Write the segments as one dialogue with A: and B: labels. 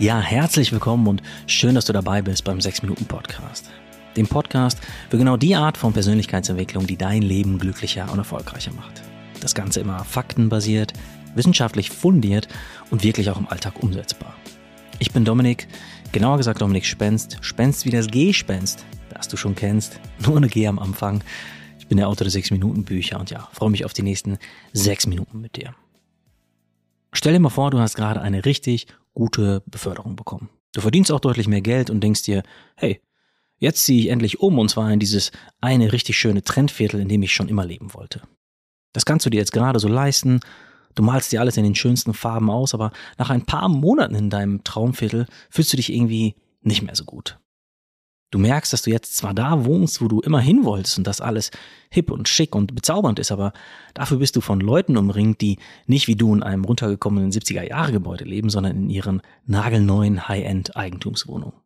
A: Ja, herzlich willkommen und schön, dass du dabei bist beim 6 Minuten Podcast. Dem Podcast für genau die Art von Persönlichkeitsentwicklung, die dein Leben glücklicher und erfolgreicher macht. Das Ganze immer faktenbasiert, wissenschaftlich fundiert und wirklich auch im Alltag umsetzbar. Ich bin Dominik, genauer gesagt Dominik Spenst, Spenst wie das G-Spenst, das du schon kennst, nur eine G am Anfang. Ich bin der Autor der 6 Minuten Bücher und ja, freue mich auf die nächsten 6 Minuten mit dir. Stell dir mal vor, du hast gerade eine richtig gute Beförderung bekommen. Du verdienst auch deutlich mehr Geld und denkst dir, hey, jetzt ziehe ich endlich um und zwar in dieses eine richtig schöne Trendviertel, in dem ich schon immer leben wollte. Das kannst du dir jetzt gerade so leisten. Du malst dir alles in den schönsten Farben aus, aber nach ein paar Monaten in deinem Traumviertel fühlst du dich irgendwie nicht mehr so gut. Du merkst, dass du jetzt zwar da wohnst, wo du immer hin wolltest und dass alles hip und schick und bezaubernd ist, aber dafür bist du von Leuten umringt, die nicht wie du in einem runtergekommenen 70er-Jahre-Gebäude leben, sondern in ihren nagelneuen High-End-Eigentumswohnungen.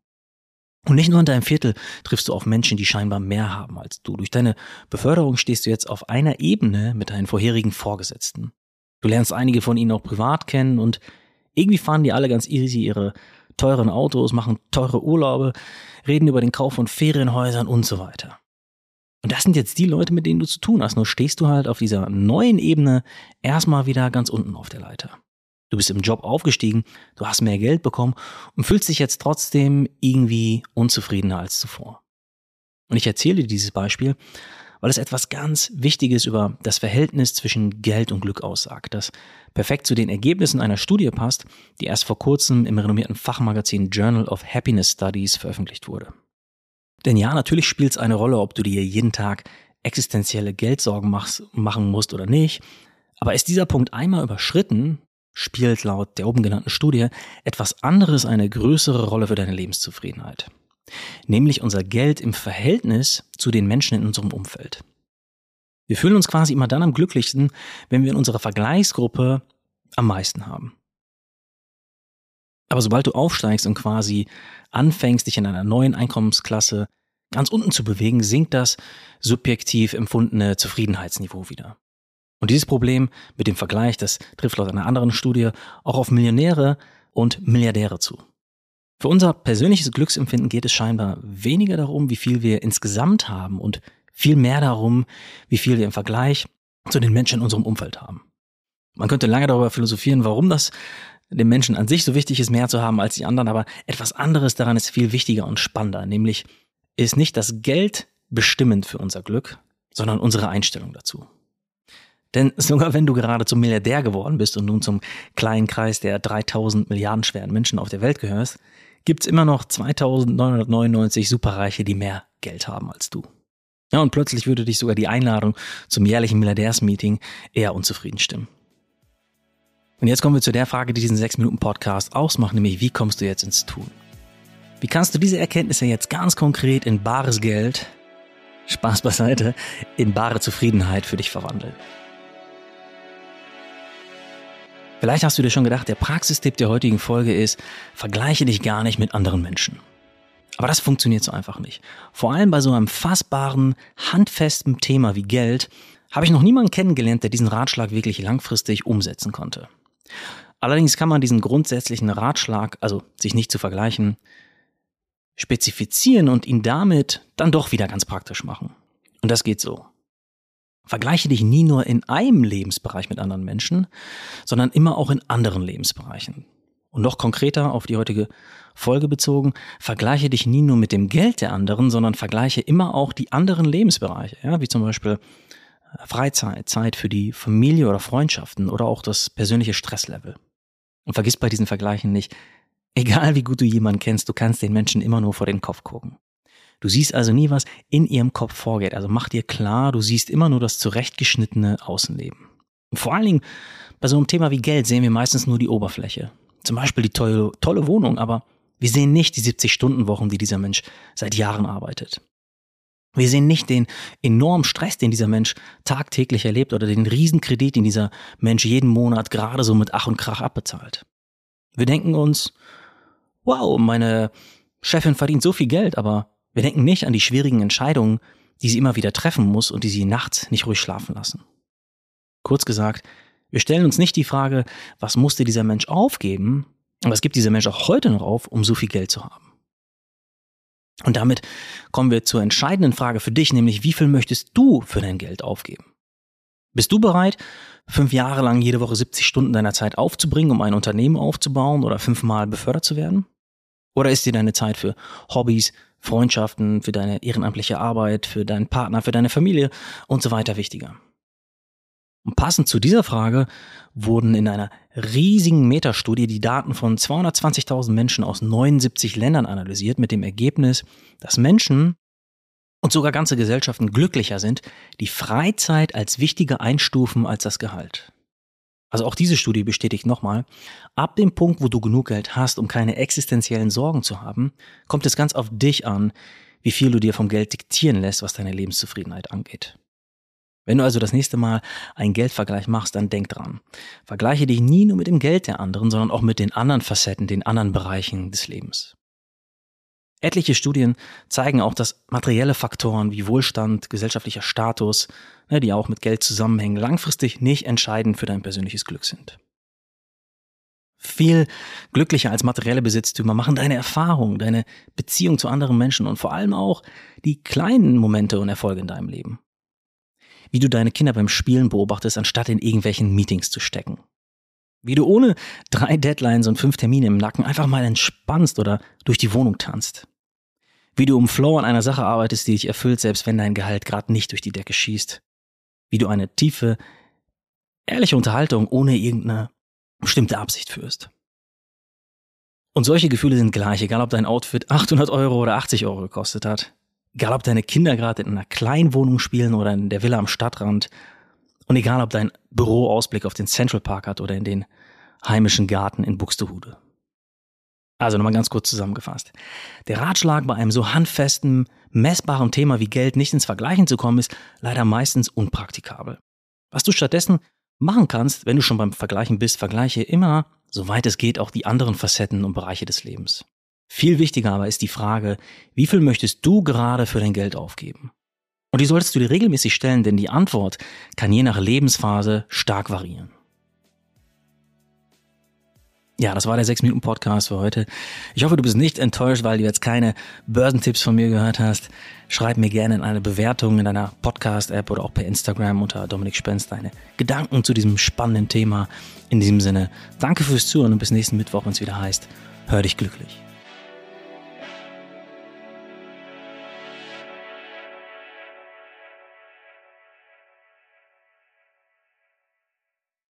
A: Und nicht nur in deinem Viertel triffst du auf Menschen, die scheinbar mehr haben als du. Durch deine Beförderung stehst du jetzt auf einer Ebene mit deinen vorherigen Vorgesetzten. Du lernst einige von ihnen auch privat kennen und irgendwie fahren die alle ganz easy ihre teuren Autos, machen teure Urlaube, reden über den Kauf von Ferienhäusern und so weiter. Und das sind jetzt die Leute, mit denen du zu tun hast. Nur stehst du halt auf dieser neuen Ebene erstmal wieder ganz unten auf der Leiter. Du bist im Job aufgestiegen, du hast mehr Geld bekommen und fühlst dich jetzt trotzdem irgendwie unzufriedener als zuvor. Und ich erzähle dir dieses Beispiel, weil es etwas ganz Wichtiges über das Verhältnis zwischen Geld und Glück aussagt, das perfekt zu den Ergebnissen einer Studie passt, die erst vor kurzem im renommierten Fachmagazin Journal of Happiness Studies veröffentlicht wurde. Denn ja, natürlich spielt es eine Rolle, ob du dir jeden Tag existenzielle Geldsorgen machst, machen musst oder nicht. Aber ist dieser Punkt einmal überschritten, spielt laut der oben genannten Studie etwas anderes eine größere Rolle für deine Lebenszufriedenheit nämlich unser Geld im Verhältnis zu den Menschen in unserem Umfeld. Wir fühlen uns quasi immer dann am glücklichsten, wenn wir in unserer Vergleichsgruppe am meisten haben. Aber sobald du aufsteigst und quasi anfängst, dich in einer neuen Einkommensklasse ganz unten zu bewegen, sinkt das subjektiv empfundene Zufriedenheitsniveau wieder. Und dieses Problem mit dem Vergleich, das trifft laut einer anderen Studie auch auf Millionäre und Milliardäre zu. Für unser persönliches Glücksempfinden geht es scheinbar weniger darum, wie viel wir insgesamt haben und viel mehr darum, wie viel wir im Vergleich zu den Menschen in unserem Umfeld haben. Man könnte lange darüber philosophieren, warum das dem Menschen an sich so wichtig ist, mehr zu haben als die anderen, aber etwas anderes daran ist viel wichtiger und spannender, nämlich ist nicht das Geld bestimmend für unser Glück, sondern unsere Einstellung dazu. Denn sogar wenn du gerade zum Milliardär geworden bist und nun zum kleinen Kreis der 3000 Milliarden schweren Menschen auf der Welt gehörst, gibt's immer noch 2999 Superreiche, die mehr Geld haben als du. Ja, und plötzlich würde dich sogar die Einladung zum jährlichen Milliardärsmeeting eher unzufrieden stimmen. Und jetzt kommen wir zu der Frage, die diesen 6-Minuten-Podcast ausmacht, nämlich wie kommst du jetzt ins Tun? Wie kannst du diese Erkenntnisse jetzt ganz konkret in bares Geld, Spaß beiseite, in bare Zufriedenheit für dich verwandeln? Vielleicht hast du dir schon gedacht, der Praxistipp der heutigen Folge ist, vergleiche dich gar nicht mit anderen Menschen. Aber das funktioniert so einfach nicht. Vor allem bei so einem fassbaren, handfesten Thema wie Geld habe ich noch niemanden kennengelernt, der diesen Ratschlag wirklich langfristig umsetzen konnte. Allerdings kann man diesen grundsätzlichen Ratschlag, also sich nicht zu vergleichen, spezifizieren und ihn damit dann doch wieder ganz praktisch machen. Und das geht so. Vergleiche dich nie nur in einem Lebensbereich mit anderen Menschen, sondern immer auch in anderen Lebensbereichen. Und noch konkreter auf die heutige Folge bezogen, vergleiche dich nie nur mit dem Geld der anderen, sondern vergleiche immer auch die anderen Lebensbereiche, ja, wie zum Beispiel äh, Freizeit, Zeit für die Familie oder Freundschaften oder auch das persönliche Stresslevel. Und vergiss bei diesen Vergleichen nicht, egal wie gut du jemanden kennst, du kannst den Menschen immer nur vor den Kopf gucken. Du siehst also nie, was in ihrem Kopf vorgeht. Also mach dir klar, du siehst immer nur das zurechtgeschnittene Außenleben. Und vor allen Dingen bei so einem Thema wie Geld sehen wir meistens nur die Oberfläche. Zum Beispiel die tolle, tolle Wohnung, aber wir sehen nicht die 70-Stunden-Wochen, die dieser Mensch seit Jahren arbeitet. Wir sehen nicht den enormen Stress, den dieser Mensch tagtäglich erlebt oder den Riesenkredit, den dieser Mensch jeden Monat gerade so mit Ach und Krach abbezahlt. Wir denken uns, wow, meine Chefin verdient so viel Geld, aber wir denken nicht an die schwierigen Entscheidungen, die sie immer wieder treffen muss und die sie nachts nicht ruhig schlafen lassen. Kurz gesagt, wir stellen uns nicht die Frage, was musste dieser Mensch aufgeben, Aber es gibt diese Menschen auch heute noch auf, um so viel Geld zu haben. Und damit kommen wir zur entscheidenden Frage für dich, nämlich wie viel möchtest du für dein Geld aufgeben? Bist du bereit, fünf Jahre lang jede Woche 70 Stunden deiner Zeit aufzubringen, um ein Unternehmen aufzubauen oder fünfmal befördert zu werden? Oder ist dir deine Zeit für Hobbys, Freundschaften, für deine ehrenamtliche Arbeit, für deinen Partner, für deine Familie und so weiter wichtiger? Und passend zu dieser Frage wurden in einer riesigen Metastudie die Daten von 220.000 Menschen aus 79 Ländern analysiert mit dem Ergebnis, dass Menschen und sogar ganze Gesellschaften glücklicher sind, die Freizeit als wichtiger einstufen als das Gehalt. Also auch diese Studie bestätigt nochmal, ab dem Punkt, wo du genug Geld hast, um keine existenziellen Sorgen zu haben, kommt es ganz auf dich an, wie viel du dir vom Geld diktieren lässt, was deine Lebenszufriedenheit angeht. Wenn du also das nächste Mal einen Geldvergleich machst, dann denk dran. Vergleiche dich nie nur mit dem Geld der anderen, sondern auch mit den anderen Facetten, den anderen Bereichen des Lebens. Etliche Studien zeigen auch, dass materielle Faktoren wie Wohlstand, gesellschaftlicher Status, ne, die auch mit Geld zusammenhängen, langfristig nicht entscheidend für dein persönliches Glück sind. Viel glücklicher als materielle Besitztümer machen deine Erfahrungen, deine Beziehung zu anderen Menschen und vor allem auch die kleinen Momente und Erfolge in deinem Leben wie du deine Kinder beim Spielen beobachtest, anstatt in irgendwelchen Meetings zu stecken. Wie du ohne drei Deadlines und fünf Termine im Nacken einfach mal entspannst oder durch die Wohnung tanzt. Wie du um Flow an einer Sache arbeitest, die dich erfüllt, selbst wenn dein Gehalt gerade nicht durch die Decke schießt. Wie du eine tiefe, ehrliche Unterhaltung ohne irgendeine bestimmte Absicht führst. Und solche Gefühle sind gleich, egal ob dein Outfit 800 Euro oder 80 Euro gekostet hat. Egal, ob deine Kinder gerade in einer kleinen Wohnung spielen oder in der Villa am Stadtrand. Und egal, ob dein Büro Ausblick auf den Central Park hat oder in den heimischen Garten in Buxtehude. Also nochmal ganz kurz zusammengefasst. Der Ratschlag bei einem so handfesten, messbaren Thema wie Geld nicht ins Vergleichen zu kommen, ist leider meistens unpraktikabel. Was du stattdessen machen kannst, wenn du schon beim Vergleichen bist, vergleiche immer, soweit es geht, auch die anderen Facetten und Bereiche des Lebens. Viel wichtiger aber ist die Frage, wie viel möchtest du gerade für dein Geld aufgeben? Und die solltest du dir regelmäßig stellen, denn die Antwort kann je nach Lebensphase stark variieren. Ja, das war der 6-Minuten-Podcast für heute. Ich hoffe, du bist nicht enttäuscht, weil du jetzt keine Börsentipps von mir gehört hast. Schreib mir gerne in eine Bewertung in deiner Podcast-App oder auch per Instagram unter Dominik Spenz deine Gedanken zu diesem spannenden Thema. In diesem Sinne, danke fürs Zuhören und bis nächsten Mittwoch, wenn es wieder heißt, hör dich glücklich.